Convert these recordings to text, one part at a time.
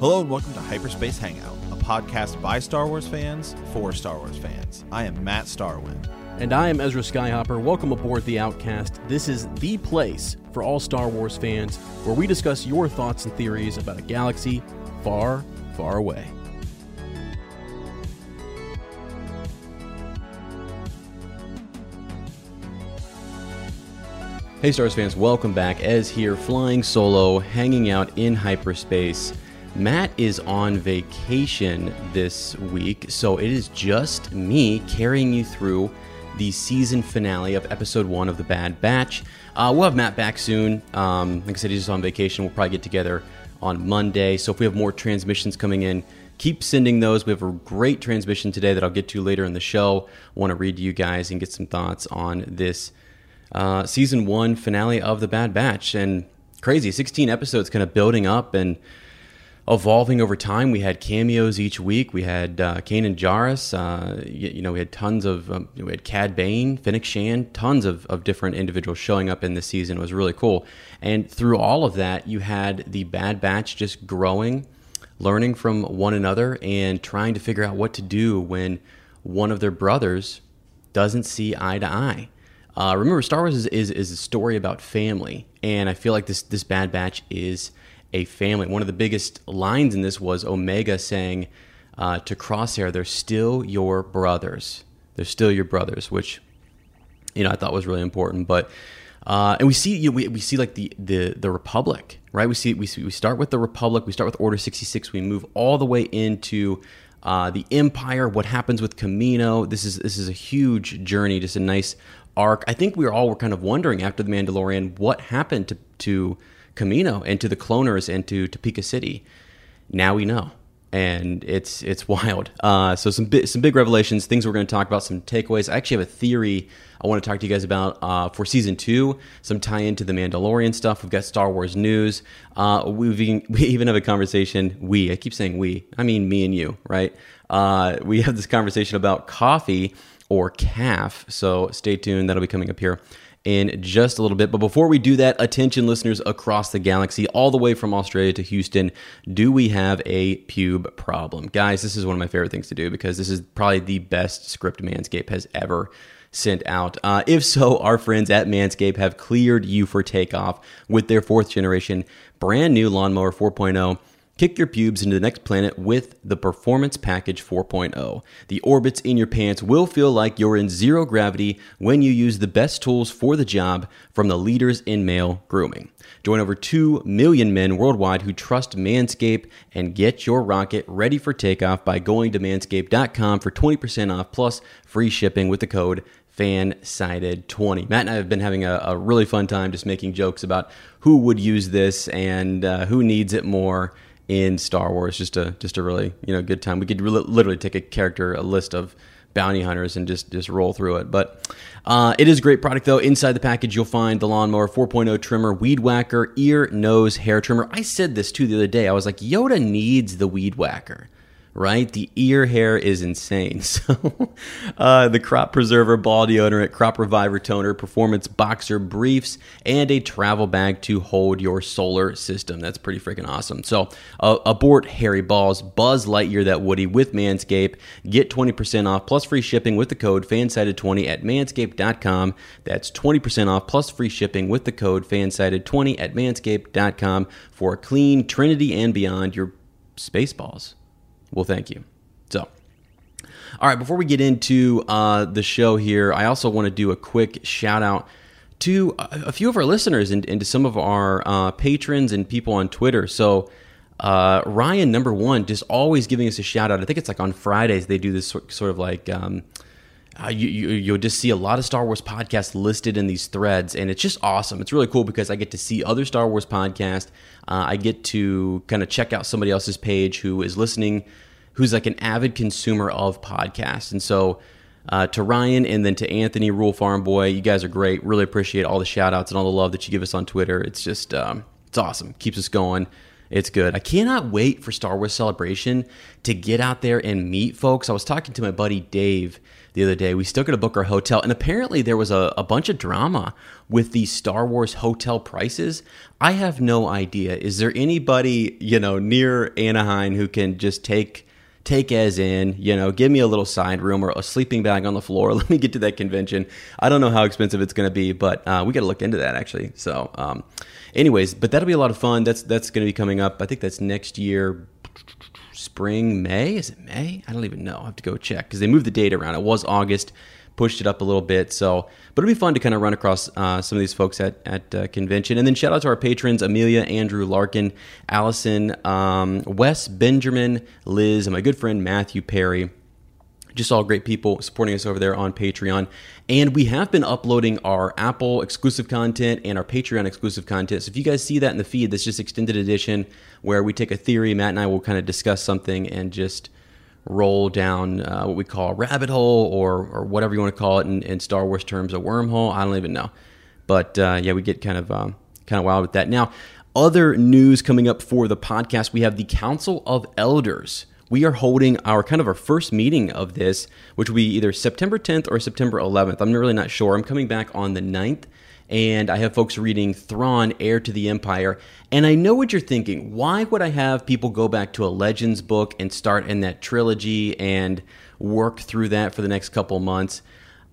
Hello and welcome to Hyperspace Hangout, a podcast by Star Wars fans for Star Wars fans. I am Matt Starwin. And I am Ezra Skyhopper. Welcome aboard The Outcast. This is the place for all Star Wars fans where we discuss your thoughts and theories about a galaxy far, far away. Hey, Star Wars fans, welcome back. Ez here, flying solo, hanging out in hyperspace. Matt is on vacation this week, so it is just me carrying you through the season finale of episode one of The Bad Batch. Uh, we'll have Matt back soon. Um, like I said, he's just on vacation. We'll probably get together on Monday. So if we have more transmissions coming in, keep sending those. We have a great transmission today that I'll get to later in the show. I want to read to you guys and get some thoughts on this uh, season one finale of The Bad Batch. And crazy, 16 episodes kind of building up and evolving over time. We had cameos each week. We had uh, Kanan Jarrus. Uh, you, you, know, we had tons of um, we had Cad Bane, Fennec Shan, tons of, of different individuals showing up in this season. It was really cool. And through all of that, you had the Bad Batch just growing, learning from one another, and trying to figure out what to do when one of their brothers doesn't see eye to eye. Uh, remember, Star Wars is, is, is a story about family, and I feel like this this Bad Batch is a family. One of the biggest lines in this was Omega saying uh, to Crosshair, "They're still your brothers. They're still your brothers," which you know I thought was really important. But uh, and we see you know, we, we see like the, the the Republic, right? We see we see, we start with the Republic. We start with Order sixty six. We move all the way into uh, the Empire. What happens with Kamino? This is this is a huge journey. Just a nice arc. I think we all were kind of wondering after the Mandalorian what happened to to Kamino and to the cloners and to Tipoca City. Now we know, and it's it's wild. Uh, so some bi- some big revelations, things we're going to talk about, some takeaways. I actually have a theory I want to talk to you guys about uh, for season two. Some tie into the Mandalorian stuff. We've got Star Wars news. Uh, even, we even have a conversation. We I keep saying we. I mean me and you, right? Uh, we have this conversation about coffee or caf. So stay tuned. That'll be coming up here in just a little bit. But before we do that, attention listeners across the galaxy, all the way from Australia to Houston, do we have a pube problem? Guys, this is one of my favorite things to do because this is probably the best script Manscaped has ever sent out. Uh, if so, our friends at Manscaped have cleared you for takeoff with their fourth generation brand new Lawnmower 4.0 Kick your pubes into the next planet with the Performance Package 4.0. The orbits in your pants will feel like you're in zero gravity when you use the best tools for the job from the leaders in male grooming. Join over 2 million men worldwide who trust Manscaped and get your rocket ready for takeoff by going to manscaped.com for 20% off plus free shipping with the code FanSided20. Matt and I have been having a, a, really fun time just making jokes about who would use this and uh, who needs it more in Star Wars. Just a just a really you know good time. We could literally take a character, a list of bounty hunters and just just roll through it. But uh, it is a great product though. Inside the package, you'll find the lawnmower 4.0 trimmer, weed whacker, ear, nose, hair trimmer. I said this too the other day. I was like, Yoda needs the weed whacker right? The ear hair is insane. So, uh, the Crop Preserver Ball Deodorant, Crop Reviver Toner, Performance Boxer Briefs, and a travel bag to hold your solar system. That's pretty freaking awesome. So, uh, abort Hairy Balls, Buzz Lightyear that Woody with Manscaped. Get 20% off plus free shipping with the code FANSIDED20 at manscaped.com. That's 20% off plus free shipping with the code FANSIDED20 at manscaped.com for a clean Trinity and beyond your space balls. Well, thank you. So, all right, before we get into uh, the show here, I also want to do a quick shout out to a, few of our listeners and, and to some of our uh, patrons and people on Twitter. So, uh, Ryan, number one, just always giving us a shout out. I think it's like on Fridays they do this sort of like. Um, uh, you, you you'll just see a lot of Star Wars podcasts listed in these threads, and it's just awesome. It's really cool because I get to see other Star Wars podcasts. Uh, I get to kind of check out somebody else's page who is listening, who's like an avid consumer of podcasts, and so. Uh, to Ryan and then to Anthony, Rule Farm Boy, you guys are great. Really appreciate all the shout outs and all the love that you give us on Twitter. It's just, um, it's awesome. Keeps us going. It's good. I cannot wait for Star Wars Celebration to get out there and meet folks. I was talking to my buddy Dave the other day. We still got to book our hotel, and apparently there was a, a bunch of drama with the Star Wars hotel prices. I have no idea. Is there anybody you know near Anaheim who can just take take as in, you know, give me a little side room or a sleeping bag on the floor. Let me get to that convention. I don't know how expensive it's going to be, but uh, we got to look into that actually. So, um, anyways, but that'll be a lot of fun. That's that's going to be coming up. I think that's next year, spring, May. Is it May? I don't even know. I have to go check because they moved the date around. It was August, pushed it up a little bit. So, but it'll be fun to kind of run across uh, some of these folks at at uh, convention. And then shout out to our patrons: Amelia, Andrew, Larkin, Allison, um, Wes, Benjamin, Liz, and my good friend Matthew Perry just all great people supporting us over there on Patreon. And we have been uploading our Apple exclusive content and our Patreon exclusive content. So if you guys see that in the feed, that's just extended edition where we take a theory. Matt and I will kind of discuss something and just roll down uh, what we call a rabbit hole or, or whatever you want to call it in, in Star Wars terms, a wormhole. I don't even know. But uh, yeah, we get kind of um, kind of wild with that. Now, other news coming up for the podcast, we have the Council of Elders we are holding our kind of our first meeting of this, which will be either September 10th or September 11th. I'm really not sure. I'm coming back on the 9th, and I have folks reading Thrawn, Heir to the Empire. And I know what you're thinking. Why would I have people go back to a Legends book and start in that trilogy and work through that for the next couple months?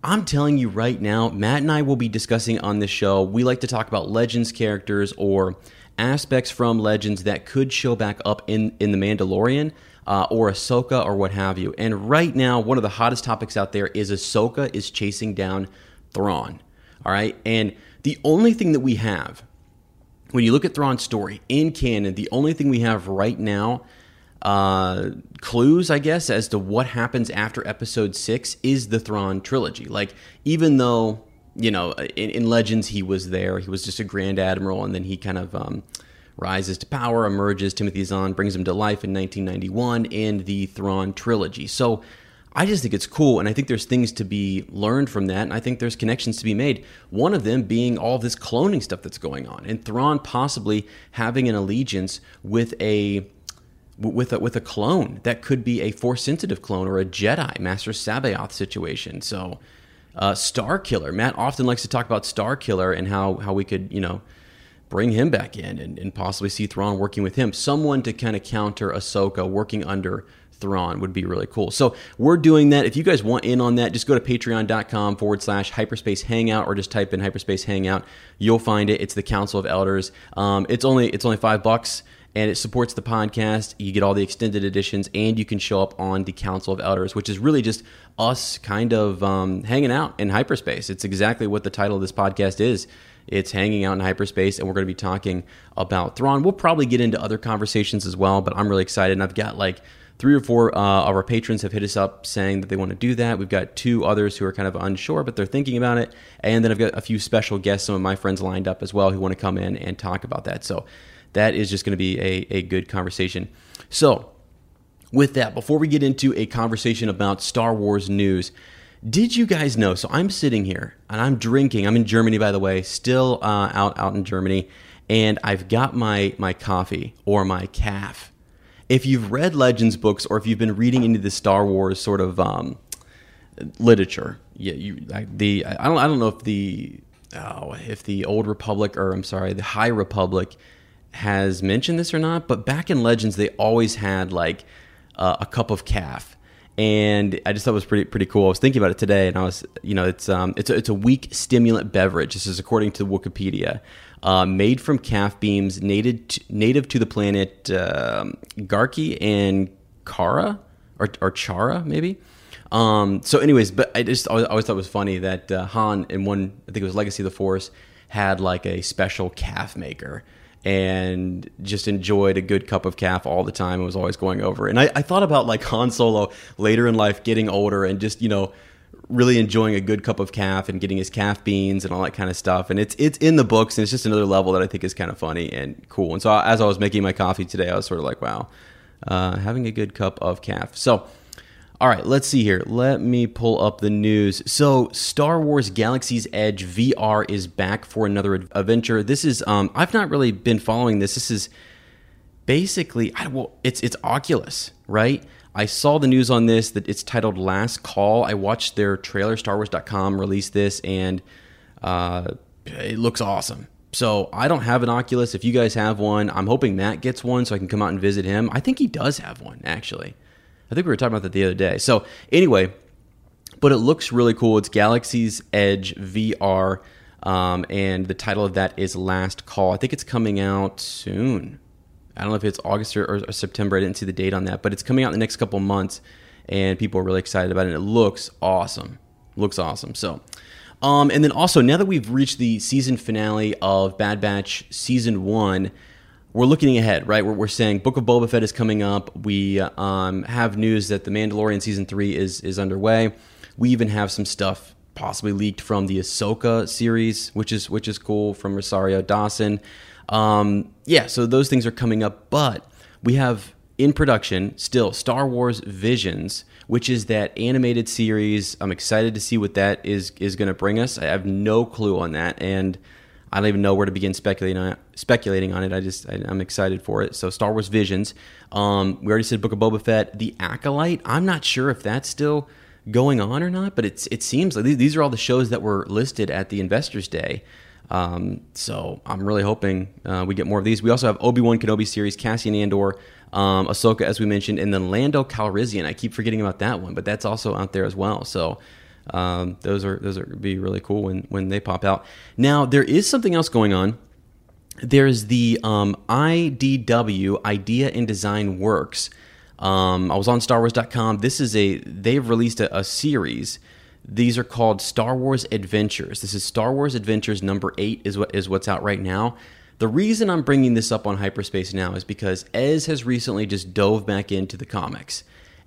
I'm telling you right now, Matt and I will be discussing on this show. We like to talk about Legends characters or aspects from Legends that could show back up in, in The Mandalorian uh, or Ahsoka or what have you. And right now, one of the hottest topics out there is Ahsoka is chasing down Thrawn. All right. And the only thing that we have, when you look at Thrawn's story in canon, the only thing we have right now, uh, clues, I guess, as to what happens after episode six is the Thrawn trilogy. Like, even though, you know, in, in Legends he was there, he was just a Grand Admiral, and then he kind of. Um, rises to power, emerges, Timothy Zahn brings him to life in 1991 in the Thrawn trilogy. So I just think it's cool, and I think there's things to be learned from that, and I think there's connections to be made. One of them being all this cloning stuff that's going on, and Thrawn possibly having an allegiance with a with a, with a clone that could be a force sensitive clone or a Jedi Master C'baoth situation. So, uh, Star Killer. Matt often likes to talk about Star Killer and how how we could you know bring him back in and, and possibly see Thrawn working with him. Someone to kind of counter Ahsoka working under Thrawn would be really cool. So we're doing that. If you guys want in on that, just go to patreon.com forward slash hyperspace hangout or just type in hyperspace hangout. You'll find it. It's the Council of Elders. Um, it's only it's only five bucks and it supports the podcast. You get all the extended editions, and you can show up on the Council of Elders, which is really just us kind of um, hanging out in hyperspace. It's exactly what the title of this podcast is. It's hanging out in hyperspace, and we're going to be talking about Thrawn. We'll probably get into other conversations as well, but I'm really excited. And I've got like three or four uh, of our patrons have hit us up saying that they want to do that. We've got two others who are kind of unsure, but they're thinking about it. And then I've got a few special guests, some of my friends lined up as well, who want to come in and talk about that. So that is just going to be a, a good conversation. So with that, before we get into a conversation about Star Wars news, did you guys know? So I'm sitting here and I'm drinking. I'm in Germany, by the way, still uh, out out in Germany, and I've got my my coffee or my caf. If you've read Legends books or if you've been reading into the Star Wars sort of um, literature, yeah, you the I don't I don't know if the oh if the Old Republic or I'm sorry the High Republic has mentioned this or not, but back in Legends they always had like uh, a cup of caf and I just thought it was pretty pretty cool. I was thinking about it today, and I was, you know, it's um, it's a, it's a weak stimulant beverage. This is according to Wikipedia, uh, made from caf beams, native to, native to the planet uh, Garki and Kara or, or Chara, maybe. Um, so, anyways, but I just always, always thought it was funny that uh, Han in one, I think it was Legacy of the Force, had like a special caf maker and just enjoyed a good cup of caf all the time and was always going over. And I, I, thought about like Han Solo later in life getting older and just, you know, really enjoying a good cup of caf and getting his caf beans and all that kind of stuff. And it's it's in the books and it's just another level that I think is kind of funny and cool. And so as I was making my coffee today, I was sort of like, wow, uh, having a good cup of caf. So all right, let's see here. Let me pull up the news. So, Star Wars Galaxy's Edge VR is back for another adventure. This is um I've not really been following this. This is basically I, well, it's it's Oculus, right? I saw the news on this that it's titled Last Call. I watched their trailer StarWars.com release this and uh, it looks awesome. So I don't have an Oculus. If you guys have one, I'm hoping Matt gets one so I can come out and visit him. I think he does have one actually. I think we were talking about that the other day. So anyway, but it looks really cool. It's Galaxy's Edge VR, um, and the title of that is Last Call. I think it's coming out soon. I don't know if it's August or, or, September. I didn't see the date on that, but it's coming out in the next couple months, and people are really excited about it. It looks awesome. Looks awesome. So, um, and then also now that we've reached the season finale of Bad Batch season one we're looking ahead, right? We're, we're saying Book of Boba Fett is coming up. We um, have news that The Mandalorian season three is is underway. We even have some stuff possibly leaked from the Ahsoka series, which is which is cool from Rosario Dawson. Um, yeah, so those things are coming up, but we have in production still Star Wars Visions, which is that animated series. I'm excited to see what that is is going to bring us. I have no clue on that, and I don't even know where to begin speculating on it. Speculating on it, I just I, am excited for it. So Star Wars Visions. Um, we already said Book of Boba Fett, The Acolyte. I'm not sure if that's still going on or not, but it's it seems like these are all the shows that were listed at the Investors Day. Um, so I'm really hoping uh, we get more of these. We also have Obi Wan Kenobi series, Cassian Andor, um, Ahsoka, as we mentioned, and then Lando Calrissian. I keep forgetting about that one, but that's also out there as well. So um, those are those are be really cool when when they pop out. Now there is something else going on. There's the um, IDW Idea and Design Works. Um, I was on StarWars.com. This is a they've released a, a series. These are called Star Wars Adventures. This is Star Wars Adventures number eight is what is what's out right now. The reason I'm bringing this up on Hyperspace now is because Ez has recently just dove back into the comics.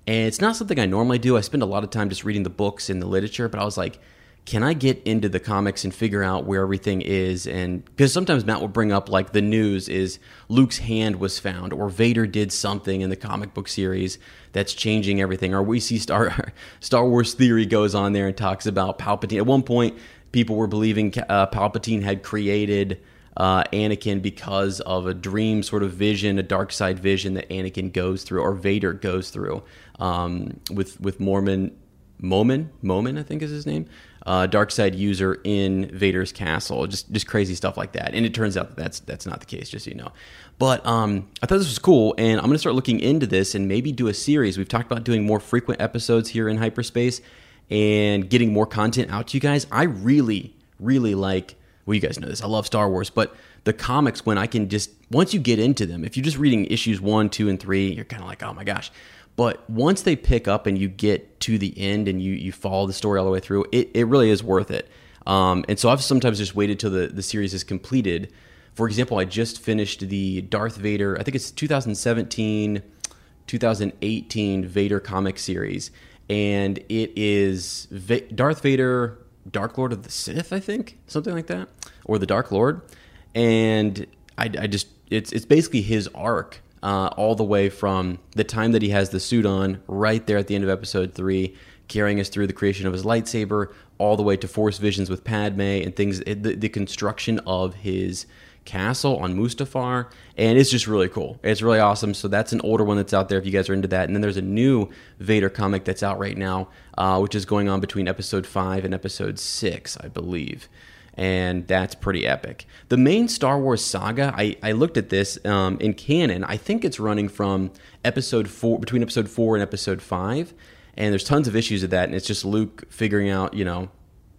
And it's not something I normally do. I spend a lot of time just reading the books and the literature, but I was like, can I get into the comics and figure out where everything is? And because sometimes Matt will bring up like the news is Luke's hand was found, or Vader did something in the comic book series that's changing everything, or we see Star Star Wars theory goes on there and talks about Palpatine. At one point, people were believing uh, Palpatine had created uh, Anakin because of a dream sort of vision, a dark side vision that Anakin goes through, or Vader goes through um, with with Mormon Momin Momin I think is his name, uh, dark side user in Vader's castle. Just just crazy stuff like that. And it turns out that that's that's not the case, just so you know. But um, I thought this was cool, and I'm going to start looking into this and maybe do a series. We've talked about doing more frequent episodes here in hyperspace and getting more content out to you guys. I really, really like. Well, you guys know this. I love Star Wars, but the comics when I can just once you get into them, if you're just reading issues one, two, and three, you're kind of like, oh my gosh. But once they pick up and you get to the end and you you follow the story all the way through, it, it really is worth it. Um, and so I've sometimes just waited till the, the series is completed. For example, I just finished the Darth Vader, I think it's 2017, 2018 Vader comic series. And it is Darth Vader, Dark Lord of the Sith, I think, something like that, or the Dark Lord. And I, I just, it's, it's basically his arc uh, all the way from the time that he has the suit on, right there at the end of episode three, carrying us through the creation of his lightsaber, all the way to Force visions with Padme and things, the, the construction of his castle on Mustafar, and it's just really cool. It's really awesome. So that's an older one that's out there if you guys are into that. And then there's a new Vader comic that's out right now, uh, which is going on between episode five and episode six, I believe. And that's pretty epic. The main Star Wars saga, I, I looked at this um, in canon. I think it's running from episode four, between episode four and episode five. And there's tons of issues of that. And it's just Luke figuring out, you know,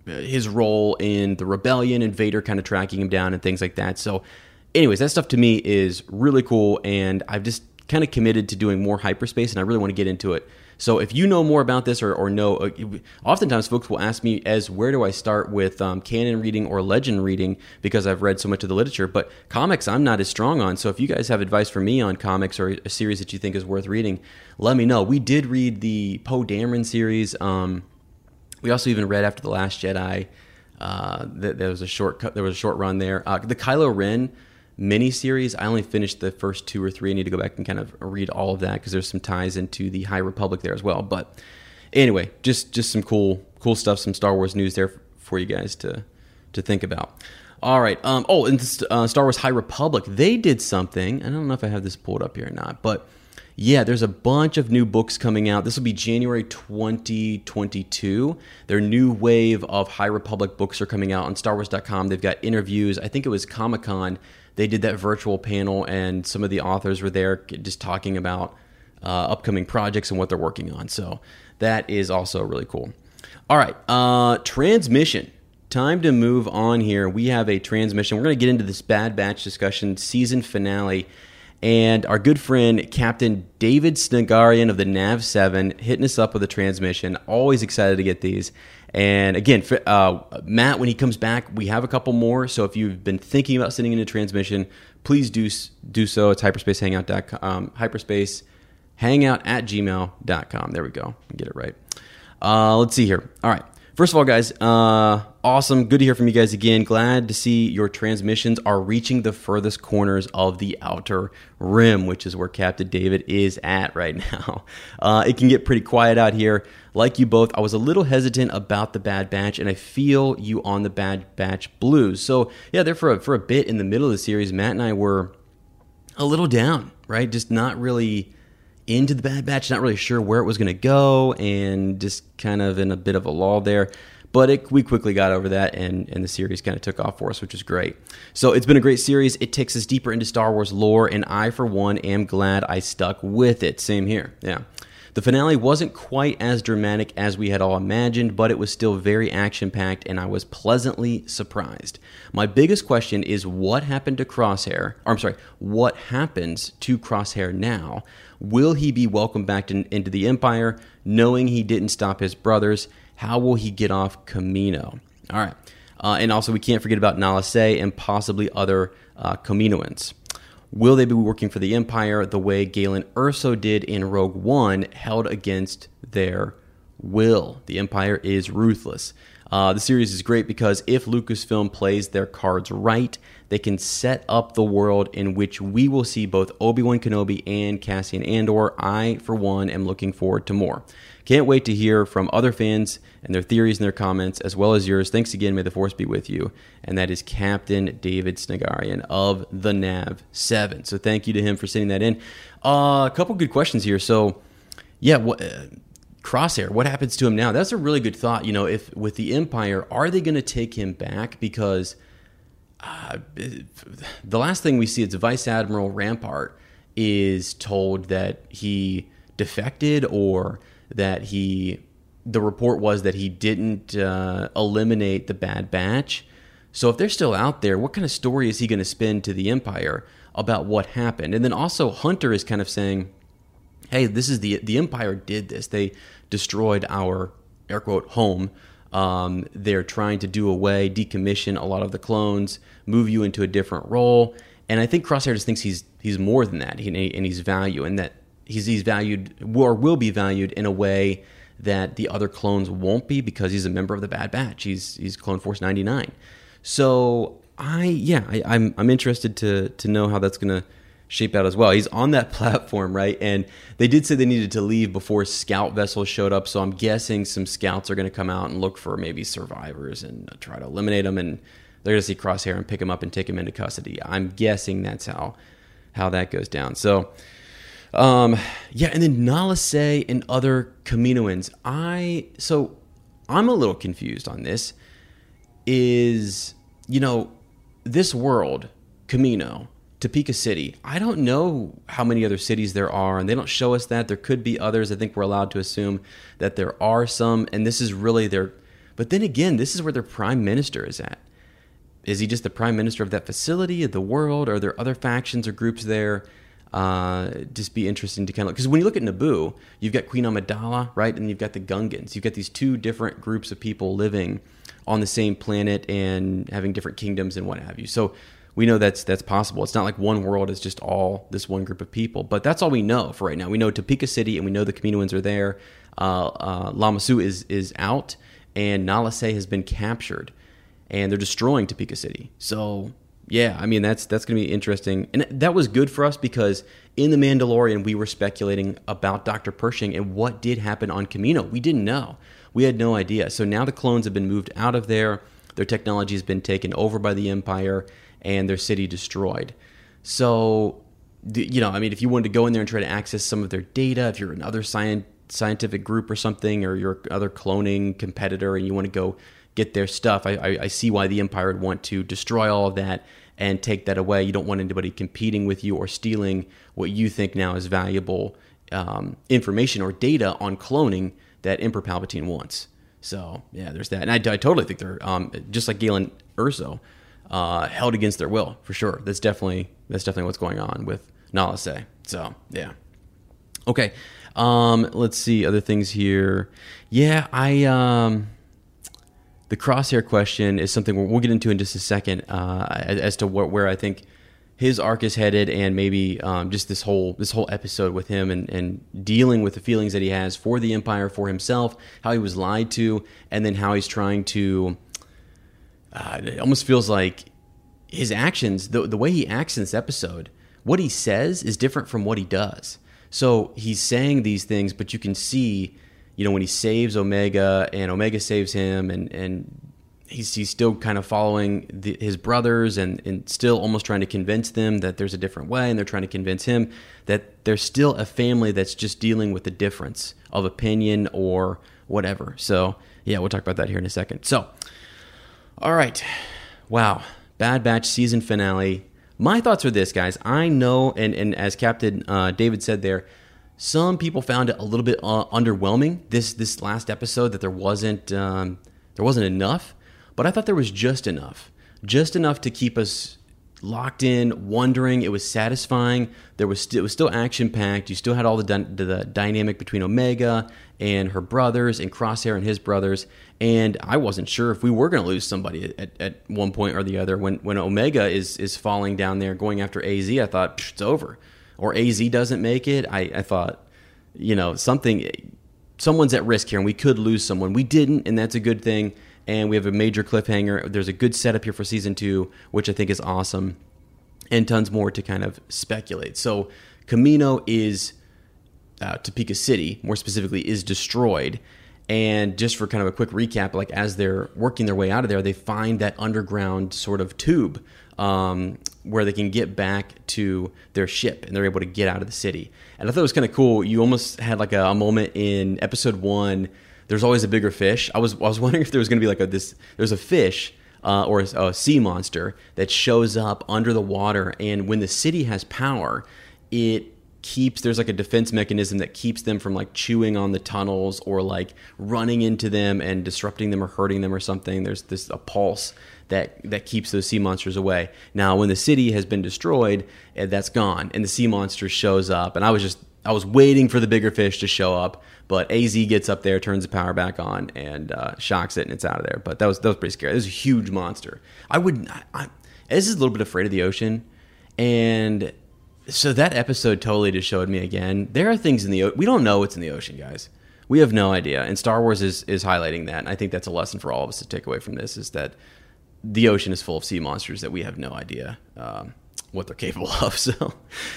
his role in the rebellion and Vader kind of tracking him down and things like that. So, anyways, that stuff to me is really cool, and I've just kind of committed to doing more hyperspace, and I really want to get into it. So, if you know more about this or, or know, uh, oftentimes folks will ask me as where do I start with um, canon reading or legend reading because I've read so much of the literature. But comics, I'm not as strong on. So, if you guys have advice for me on comics or a series that you think is worth reading, let me know. We did read the Poe Dameron series. Um, we also even read after the Last Jedi. Uh, there was a short cut there was a short run there. Uh, the Kylo Ren miniseries. I only finished the first two or three. I need to go back and kind of read all of that because there's some ties into the High Republic there as well. But anyway, just just some cool cool stuff, some Star Wars news there for you guys to to think about. All right. Um, oh, and uh, Star Wars High Republic, they did something. I don't know if I have this pulled up here or not, but yeah, there's a bunch of new books coming out. This will be January 2022. Their new wave of High Republic books are coming out on StarWars.com. They've got interviews. I think it was Comic Con. They did that virtual panel, and some of the authors were there just talking about uh, upcoming projects and what they're working on. So that is also really cool. All right, uh, transmission. Time to move on here. We have a transmission. We're going to get into this Bad Batch discussion, season finale and our good friend Captain David Snegarian of the Nav 7 hitting us up with a transmission. Always excited to get these. And again, uh, Matt, when he comes back, we have a couple more. So if you've been thinking about sending in a transmission, please do do so. It's hyperspacehangout.com, um, hyperspace hangout at gmail.com. There we go. Get it right. Uh, let's see here. All right. First of all, guys, uh, awesome. Good to hear from you guys again. Glad to see your transmissions are reaching the furthest corners of the outer rim, which is where Captain David is at right now. Uh, it can get pretty quiet out here. Like you both, I was a little hesitant about the Bad Batch, and I feel you on the Bad Batch blues. So, yeah, there for a, for a bit in the middle of the series, Matt and I were a little down, right? Just not really into the Bad Batch, not really sure where it was going to go, and just kind of in a bit of a lull there. But it, we quickly got over that, and, and the series kind of took off for us, which is great. So it's been a great series. It takes us deeper into Star Wars lore, and I, for one, am glad I stuck with it. Same here. Yeah. The finale wasn't quite as dramatic as we had all imagined, but it was still very action packed, and I was pleasantly surprised. My biggest question is what happened to Crosshair? Or, I'm sorry, what happens to Crosshair now? Will he be welcomed back in, into the Empire, knowing he didn't stop his brothers? How will he get off Kamino? All right. Uh, and also, we can't forget about Nala Se and possibly other uh, Kaminoans. Will they be working for the Empire the way Galen Erso did in Rogue One, held against their will? The Empire is ruthless. Uh, the series is great because if Lucasfilm plays their cards right, they can set up the world in which we will see both Obi Wan Kenobi and Cassian Andor. I, for one, am looking forward to more. Can't wait to hear from other fans and their theories and their comments, as well as yours. Thanks again. May the force be with you. And that is Captain David Snegarian of the Nav 7. So thank you to him for sending that in. Uh, a couple good questions here. So, yeah, what. Uh, Crosshair, what happens to him now? That's a really good thought. You know, if with the Empire, are they going to take him back? Because uh, the last thing we see is Vice Admiral Rampart is told that he defected or that he the report was that he didn't uh, eliminate the Bad Batch. So if they're still out there, what kind of story is he going to spin to the Empire about what happened? And then also Hunter is kind of saying, "Hey, this is the the Empire did this. They destroyed our air quote home." Um, they're trying to do away, decommission a lot of the clones, move you into a different role. And I think Crosshair just thinks he's he's more than that, and he's value, and that he's he's valued or will be valued in a way that the other clones won't be because he's a member of the Bad Batch. He's he's Clone Force 99. So I yeah I, I'm I'm interested to to know how that's gonna shape out as well. He's on that platform, right? And they did say they needed to leave before scout vessels showed up. So I'm guessing some scouts are going to come out and look for maybe survivors and try to eliminate them. And they're to see Crosshair and pick him up and take him into custody. I'm guessing that's how how that goes down. So, um, yeah, and then Nala Se and other Kaminoans. I so I'm a little confused on this. Is you know this world Kamino Tipoca City. I don't know how many other cities there are, and they don't show us that. There could be others. I think we're allowed to assume that there are some, and this is really their. But then again, this is where their prime minister is at. Is he just the prime minister of that facility, of the world? Are there other factions or groups there? Uh, just be interesting to kind of because when you look at Naboo, you've got Queen Amidala, right, and you've got the Gungans. You've got these two different groups of people living on the same planet and having different kingdoms and what have you. So we know that's that's possible. It's not like one world is just all this one group of people, but that's all we know for right now. We know Tipoca City, and we know the Kaminoans are there. Uh, uh, Lama Su is is out, and Nala Se has been captured, and they're destroying Tipoca City. So yeah, I mean that's that's going to be interesting, and that was good for us because in the Mandalorian we were speculating about Doctor Pershing and what did happen on Kamino. We didn't know, we had no idea. So now the clones have been moved out of there. Their technology has been taken over by the Empire and their city destroyed. So, you know, I mean, if you wanted to go in there and try to access some of their data, if you're another science, scientific group or something, or you're other cloning competitor and you want to go get their stuff, I, I, I see why the Empire would want to destroy all of that and take that away. You don't want anybody competing with you or stealing what you think now is valuable um, information or data on cloning that Emperor Palpatine wants. So yeah, there's that, and I, I totally think they're um, just like Galen Erso uh, held against their will for sure. That's definitely that's definitely what's going on with Nala Se. So yeah. Okay. Um, let's see other things here. Yeah, I um, the crosshair question is something we'll get into in just a second uh, as to what, where I think his arc is headed, and maybe um, just this whole this whole episode with him and, and dealing with the feelings that he has for the Empire, for himself, how he was lied to, and then how he's trying to uh, it almost feels like his actions, the, the way he acts in this episode, what he says is different from what he does. So he's saying these things, but you can see, you know, when he saves Omega and Omega saves him, and and he's he's still kind of following the, his brothers and and still almost trying to convince them that there's a different way, and they're trying to convince him that there's still a family that's just dealing with the difference of opinion or whatever. So yeah, we'll talk about that here in a second. So. All right. Wow. Bad Batch season finale. My thoughts are this, guys. I know, and, and as Captain uh, David said there, some people found it a little bit uh, underwhelming this this last episode that there wasn't um, there wasn't enough, but I thought there was just enough, just enough to keep us locked in, wondering. It was satisfying. There was st- it was still action packed. You still had all the, the dynamic between Omega and her brothers, and Crosshair and his brothers. And I wasn't sure if we were going to lose somebody at, at one point or the other. When when Omega is is falling down there, going after Az, I thought it's over. Or Az doesn't make it. I, I thought, you know, something. Someone's at risk here, and we could lose someone. We didn't, and that's a good thing and we have a major cliffhanger. There's a good setup here for season two, which I think is awesome, and tons more to kind of speculate. So, Kamino is uh, Tipoca City, more specifically, is destroyed. And just for kind of a quick recap, like as they're working their way out of there, they find that underground sort of tube um, where they can get back to their ship and they're able to get out of the city. And I thought it was kind of cool. You almost had like a, a moment in episode one there's always a bigger fish. I was I was wondering if there was going to be like a this there's a fish uh, or a, a, sea monster that shows up under the water, and when the city has power, it keeps there's like a defense mechanism that keeps them from like chewing on the tunnels or like running into them and disrupting them or hurting them or something. There's this a pulse that that keeps those sea monsters away. Now, when the city has been destroyed, eh, that's gone, and the sea monster shows up, and I was just I was waiting for the bigger fish to show up, but Az gets up there, turns the power back on, and uh, shocks it, and it's out of there. But that was that was pretty scary. This was a huge monster. I would. I, I, this is a little bit afraid of the ocean, and so that episode totally just showed me again. There are things in the we don't know what's in the ocean, guys. We have no idea, and Star Wars is is highlighting that. And I think that's a lesson for all of us to take away from this: is that the ocean is full of sea monsters that we have no idea um, what they're capable of. So,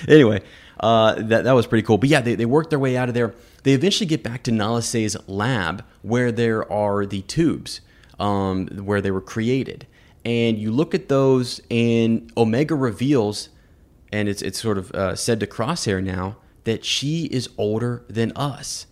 anyway, uh, that that was pretty cool. But yeah, they they worked their way out of there. They eventually get back to Nala Se's lab where there are the tubes um, where they were created, and you look at those, and Omega reveals, and it's it's sort of uh, said to Crosshair now that she is older than us,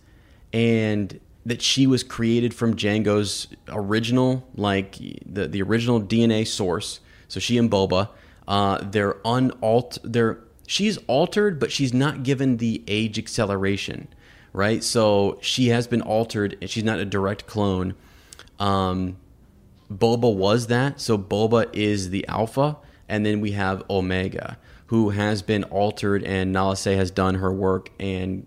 and that she was created from Jango's original, like the the original DNA source. So she and Boba, uh, they're unalt, they're she's altered, but she's not given the age acceleration, right? So she has been altered, and she's not a direct clone. Um, Boba was that, so Boba is the alpha, and then we have Omega, who has been altered, and Nala Se has done her work and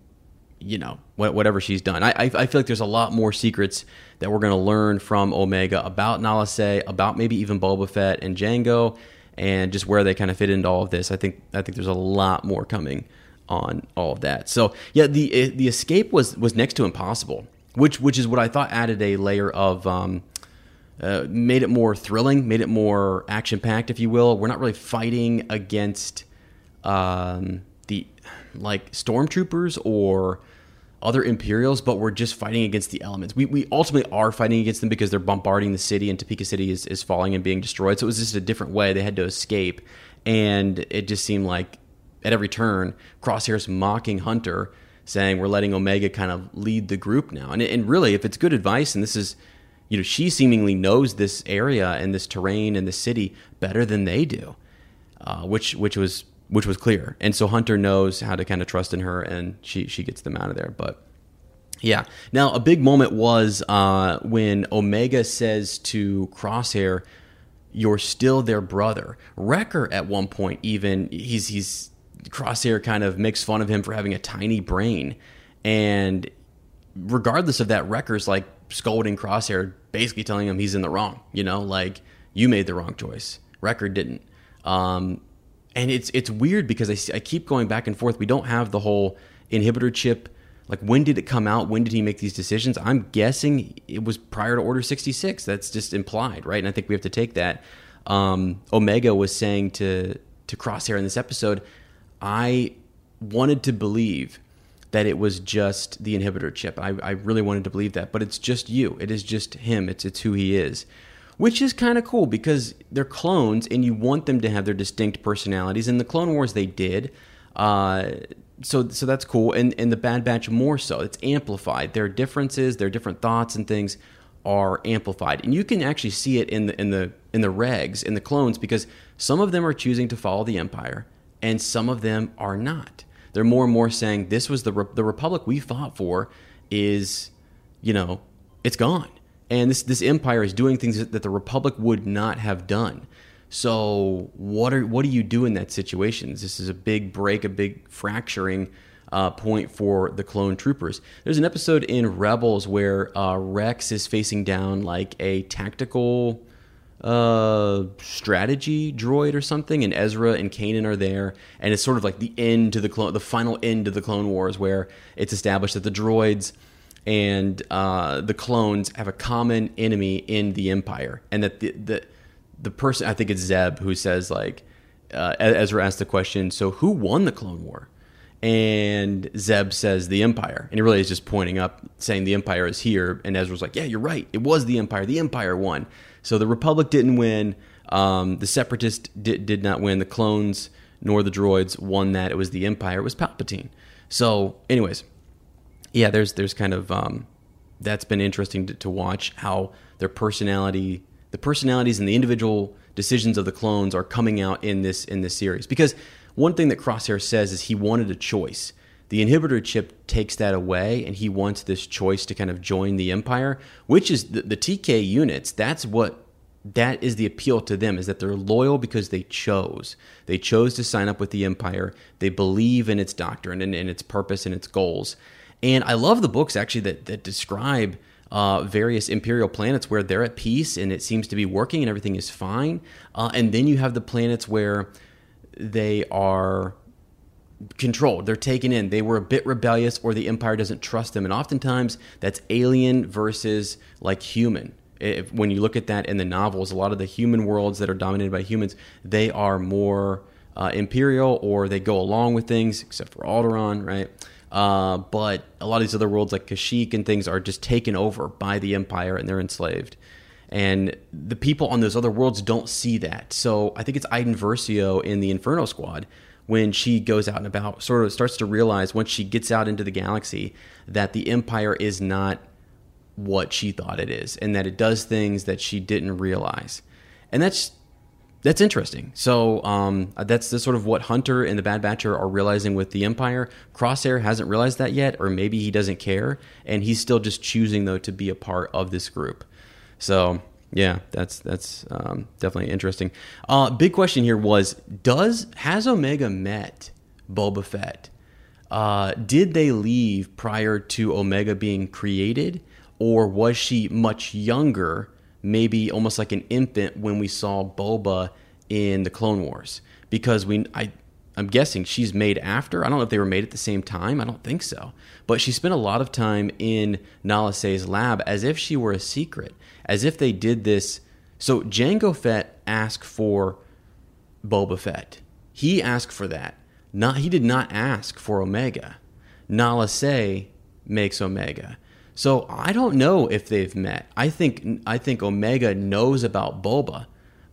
you know whatever she's done. I, I feel like there's a lot more secrets that we're going to learn from Omega about Nala Se, about maybe even Boba Fett and Jango, and just where they kind of fit into all of this. I think I think there's a lot more coming on all of that. So yeah, the eh, the escape was was next to impossible, which which is what I thought added a layer of. Um, uh, made it more thrilling, made it more action packed, if you will. We're not really fighting against um, the like stormtroopers or other Imperials, but we're just fighting against the elements. We, we ultimately are fighting against them because they're bombarding the city and Tipoca City is, is falling and being destroyed. So it was just a different way. They had to escape. And it just seemed like at every turn, Crosshair's mocking Hunter, saying we're letting Omega kind of lead the group now. And, and really, if it's good advice, and this is, you know, she seemingly knows this area and this terrain and the city better than they do, uh, which which was which was clear. And so Hunter knows how to kind of trust in her, and she she gets them out of there. But yeah, now a big moment was uh, when Omega says to Crosshair, "You're still their brother." Wrecker at one point even he's he's Crosshair kind of makes fun of him for having a tiny brain, and regardless of that, Wrecker's like scolding Crosshair, basically telling him he's in the wrong. You know, like you made the wrong choice. Wrecker didn't. Um, and it's it's weird because I, I keep going back and forth. We don't have the whole inhibitor chip. Like when did it come out? When did he make these decisions? I'm guessing it was prior to Order 66. That's just implied, right? And I think we have to take that. Um, Omega was saying to to Crosshair in this episode, I wanted to believe that it was just the inhibitor chip. I, I really wanted to believe that, but it's just you. It is just him. It's it's who he is which is kind of cool because they're clones and you want them to have their distinct personalities. In the Clone Wars, they did. Uh, so, so that's cool. And, and the Bad Batch more so. It's amplified. Their differences, their different thoughts and things are amplified, and you can actually see it in the in the in the regs in the clones because some of them are choosing to follow the Empire, and some of them are not. They're more and more saying this was the the Republic we fought for is, you know, it's gone and this this empire is doing things that the republic would not have done. So what are what do you do in that situation? This is a big break a big fracturing uh, point for the clone troopers. There's an episode in rebels where uh, rex is facing down like a tactical uh, strategy droid or something, and Ezra and Kanan are there, and it's sort of like the end to the clone, the final end of the Clone Wars, where it's established that the droids and uh, the clones have a common enemy in the Empire, and that the the, the person I think it's Zeb who says like uh, Ezra asked the question, so who won the Clone War? And Zeb says the Empire, and he really is just pointing up, saying the Empire is here. And Ezra's like, yeah, you're right, it was the Empire. The Empire won. So the Republic didn't win. Um, the Separatists did, did not win. The clones nor the droids won that. It was the Empire. It was Palpatine. So, anyways, yeah, there's there's kind of um, that's been interesting to, to watch how their personality, the personalities and the individual decisions of the clones are coming out in this in this series. Because one thing that Crosshair says is he wanted a choice. The inhibitor chip takes that away, and he wants this choice to kind of join the Empire, which is the, the TK units. That's what that is the appeal to them is that they're loyal because they chose. They chose to sign up with the Empire. They believe in its doctrine and, and its purpose and its goals. And I love the books actually that that describe uh, various imperial planets where they're at peace and it seems to be working and everything is fine. Uh, and then you have the planets where they are controlled. They're taken in. They were a bit rebellious, or the empire doesn't trust them. And oftentimes, that's alien versus like human. If, when you look at that in the novels, a lot of the human worlds that are dominated by humans, they are more uh, Imperial or they go along with things, except for Alderaan, right? Uh, but a lot of these other worlds like Kashyyyk and things are just taken over by the Empire and they're enslaved. And the people on those other worlds don't see that. So I think it's Iden Versio in the Inferno Squad when she goes out and about, sort of starts to realize once she gets out into the galaxy that the Empire is not what she thought it is and that it does things that she didn't realize. And that's that's interesting. So um, that's the sort of what Hunter and the Bad Batcher are realizing with the Empire. Crosshair hasn't realized that yet, or maybe he doesn't care, and he's still just choosing though to be a part of this group. So yeah, that's that's um, definitely interesting. Uh, big question here was: Does has Omega met Boba Fett? Uh, did they leave prior to Omega being created, or was she much younger, maybe almost like an infant when we saw Boba in the Clone Wars? Because we, I, I'm guessing she's made after. I don't know if they were made at the same time. I don't think so. But she spent a lot of time in Nala Se's lab as if she were a secret as if they did this. So Jango Fett asked for Boba Fett. He asked for that. Not he did not ask for Omega. Nala Se makes Omega. So I don't know if they've met. I think I think Omega knows about Boba,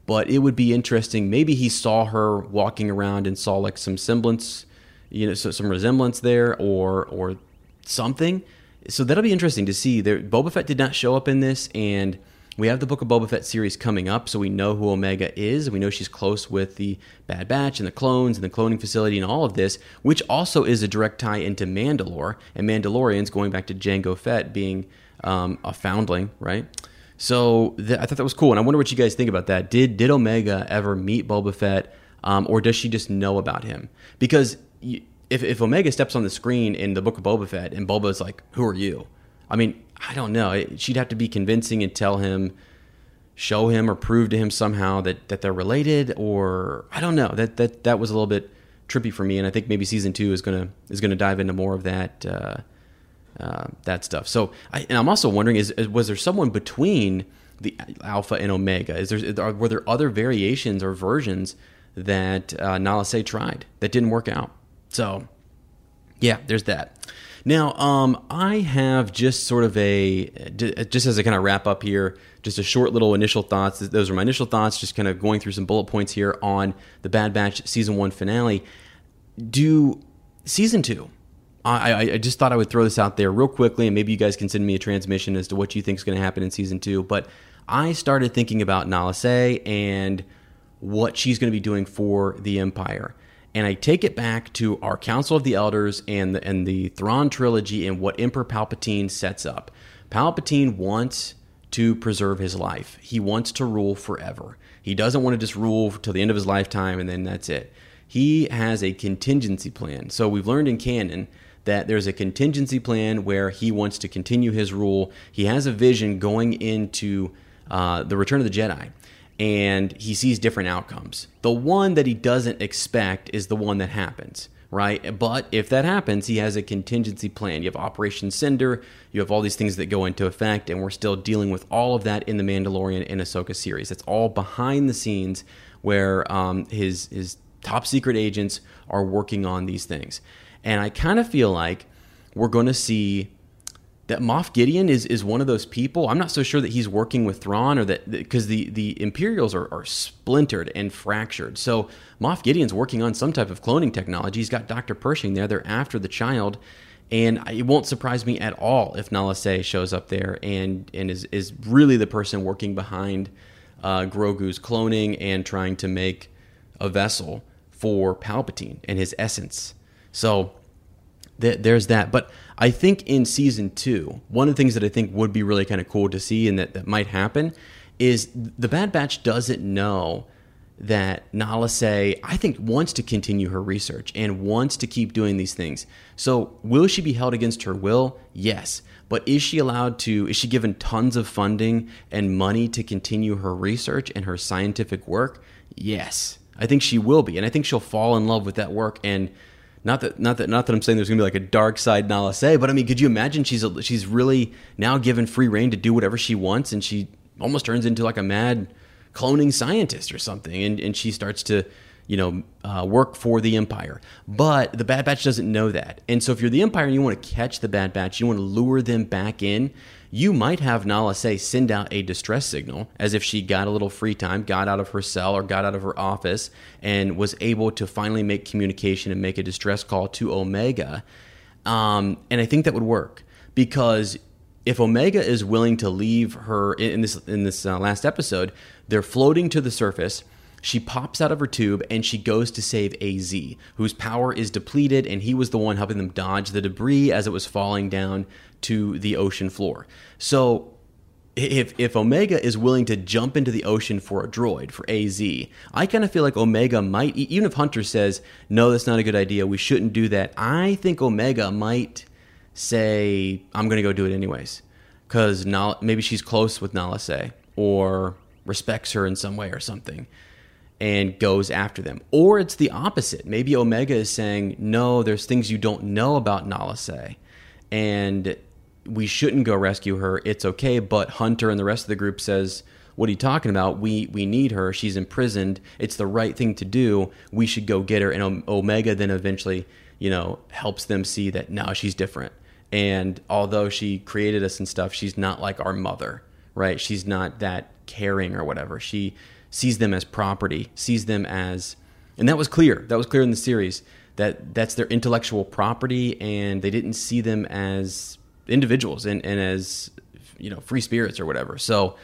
but it would be interesting. Maybe he saw her walking around and saw like some semblance, you know, so some resemblance there, or or something so that'll be interesting to see. There, Boba Fett did not show up in this, and we have the Book of Boba Fett series coming up, so we know who Omega is. We know she's close with the Bad Batch and the clones and the cloning facility and all of this, which also is a direct tie into Mandalore and Mandalorians, going back to Jango Fett being um, a foundling, right? So th- I thought that was cool, and I wonder what you guys think about that. Did did Omega ever meet Boba Fett, um, or does she just know about him? Because if, if Omega steps on the screen in the Book of Boba Fett and Boba's like, "Who are you?" I mean, I don't know. She'd have to be convincing and tell him, show him, or prove to him somehow that that they're related, or I don't know. That that that was a little bit trippy for me, and I think maybe season two is gonna is gonna dive into more of that uh, uh, that stuff. So, I, and I'm also wondering, is, was there someone between the Alpha and Omega? Is there are, were there other variations or versions that uh, Nala Se tried that didn't work out? So, yeah, there's that. Now, um, I have just sort of a, just as a kind of wrap up here, just a short little initial thoughts. Those are my initial thoughts, just kind of going through some bullet points here on the Bad Batch season one finale. Do season two, I, I, just thought I would throw this out there real quickly, and maybe you guys can send me a transmission as to what you think is going to happen in season two. But I started thinking about Nala Se and what she's going to be doing for the Empire and I take it back to our Council of the Elders and the, and the Thrawn trilogy and what Emperor Palpatine sets up. Palpatine wants to preserve his life. He wants to rule forever. He doesn't want to just rule till the end of his lifetime and then that's it. He has a contingency plan. So we've learned in canon that there's a contingency plan where he wants to continue his rule. He has a vision going into uh, the Return of the Jedi and he sees different outcomes. The one that he doesn't expect is the one that happens, right? But if that happens, he has a contingency plan. You have Operation Cinder, you have all these things that go into effect, and we're still dealing with all of that in the Mandalorian and Ahsoka series. It's all behind the scenes where um, his his top secret agents are working on these things, and I kind of feel like we're going to see that Moff Gideon is is one of those people. I'm not so sure that he's working with Thrawn or that because the the Imperials are, are splintered and fractured. So Moff Gideon's working on some type of cloning technology. He's got Dr. Pershing there. They're after the child. And it won't surprise me at all if Nala Se shows up there and, and is, is really the person working behind uh, Grogu's cloning and trying to make a vessel for Palpatine and his essence. So th- there's that. But I think in season two, one of the things that I think would be really kind of cool to see and that, that might happen is the Bad Batch doesn't know that Nala Se, I think, wants to continue her research and wants to keep doing these things. So, will she be held against her will? Yes. But is she allowed to, is she given tons of funding and money to continue her research and her scientific work? Yes. I think she will be. And I think she'll fall in love with that work and not that not that not that I'm saying there's gonna be like a dark side Nala Se, but I mean, could you imagine she's a, she's really now given free reign to do whatever she wants, and she almost turns into like a mad cloning scientist or something, and and she starts to you know, uh, work for the Empire. But the Bad Batch doesn't know that. And so if you're the Empire and you want to catch the Bad Batch, you want to lure them back in, you might have Nala Se, send out a distress signal as if she got a little free time, got out of her cell or got out of her office, and was able to finally make communication and make a distress call to Omega. Um, and I think that would work because if Omega is willing to leave her in this in this uh, last episode, they're floating to the surface. She pops out of her tube and she goes to save AZ, whose power is depleted, and he was the one helping them dodge the debris as it was falling down to the ocean floor. So if if Omega is willing to jump into the ocean for a droid for AZ, I kind of feel like Omega might even if Hunter says no, that's not a good idea. We shouldn't do that. I think Omega might say I'm going to go do it anyways because maybe she's close with Nala Se or respects her in some way or something and goes after them. Or it's the opposite. Maybe Omega is saying, no, there's things you don't know about Nala Se, and we shouldn't go rescue her. It's okay. But Hunter and the rest of the group says, what are you talking about? We we need her. She's imprisoned. It's the right thing to do. We should go get her. And Omega then eventually, you know, helps them see that now she's different. And although she created us and stuff, she's not like our mother, right? She's not that caring or whatever. She sees them as property, sees them as, and that was clear. That was clear in the series that that's their intellectual property, and they didn't see them as individuals and, and as you know free spirits or whatever. So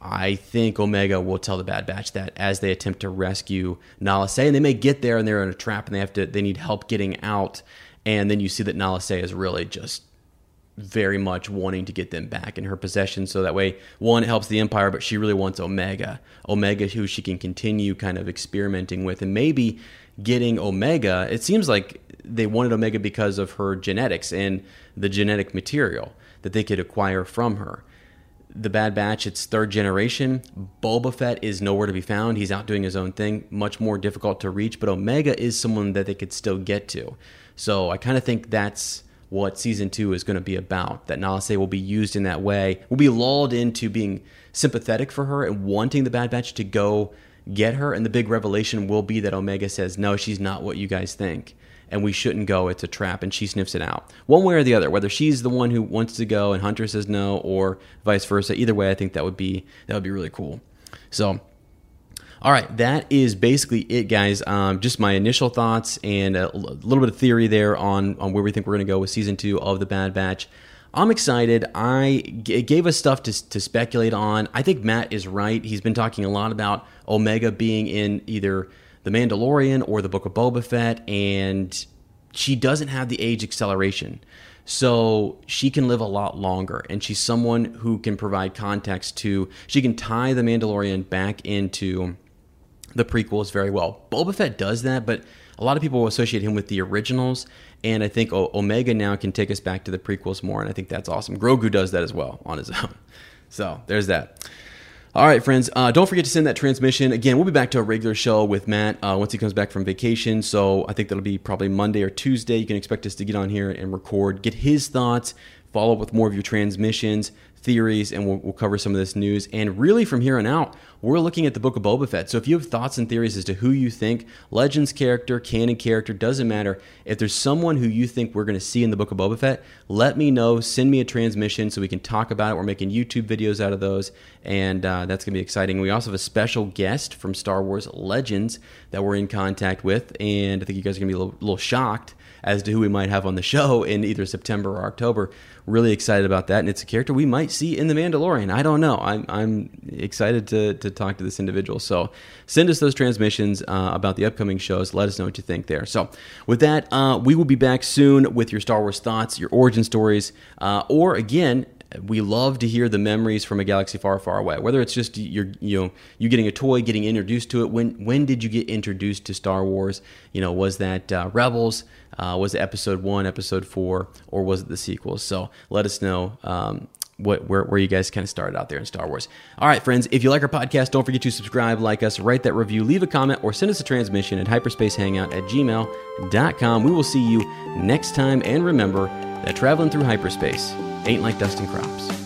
I think Omega will tell the Bad Batch that as they attempt to rescue Nala Se, and they may get there and they're in a trap and they have to they need help getting out, and then you see that Nala Se is really just very much wanting to get them back in her possession. So that way one it helps the empire but she really wants omega. Omega who she can continue kind of experimenting with and maybe getting omega. It seems like they wanted omega because of her genetics and the genetic material that they could acquire from her. The bad batch it's third generation. Boba fett is nowhere to be found. He's out doing his own thing. Much more difficult to reach but omega is someone that they could still get to. So i kind of think that's what season two is going to be about. That Nala Se will be used in that way, will be lulled into being sympathetic for her and wanting the Bad Batch to go get her. And the big revelation will be that Omega says, No, she's not what you guys think. And we shouldn't go. It's a trap. And she sniffs it out. One way or the other, whether she's the one who wants to go and Hunter says no, or vice versa. Either way, I think that would be that would be really cool. So all right, that is basically it, guys. Um, just my initial thoughts and a little bit of theory there on, on where we think we're going to go with season two of The Bad Batch. I'm excited. I gave us stuff to, to speculate on. I think Matt is right. He's been talking a lot about Omega being in either The Mandalorian or the Book of Boba Fett, and she doesn't have the age acceleration. So she can live a lot longer, and she's someone who can provide context to. She can tie the Mandalorian back into the prequels very well. Boba Fett does that, but a lot of people associate him with the originals, and I think Omega now can take us back to the prequels more, and I think that's awesome. Grogu does that as well on his own. So there's that. All right, friends. Uh, don't forget to send that transmission. Again, we'll be back to a regular show with Matt uh, once he comes back from vacation. So I think that'll be probably Monday or Tuesday. You can expect us to get on here and record, get his thoughts, follow up with more of your transmissions theories, and we'll, we'll, cover some of this news. And really, from here on out, we're looking at the Book of Boba Fett. So if you have thoughts and theories as to who you think, Legends character, canon character, doesn't matter. If there's someone who you think we're going to see in the Book of Boba Fett, let me know. Send me a transmission so we can talk about it. We're making YouTube videos out of those, and uh, that's going to be exciting. We also have a special guest from Star Wars Legends that we're in contact with, and I think you guys are going to be a little, little shocked as to who we might have on the show in either September or October. Really excited about that, and it's a character we might see in The Mandalorian. I don't know. I'm, I'm excited to, to talk to this individual. So send us those transmissions uh, about the upcoming shows. Let us know what you think there. So with that, uh, we will be back soon with your Star Wars thoughts, your origin stories, uh, or again, we love to hear the memories from a galaxy far, far away. Whether it's just you're, you know you getting a toy, getting introduced to it. When when did you get introduced to Star Wars? You know, was that uh, Rebels? Uh, was it Episode One, Episode Four, or was it the sequels? So let us know. Um, what where, where you guys kind of started out there in Star Wars. All right, friends, if you like our podcast, don't forget to subscribe, like us, write that review, leave a comment, or send us a transmission at hyperspacehangout at gmail.com. We will see you next time, and remember that traveling through hyperspace ain't like dusting crops.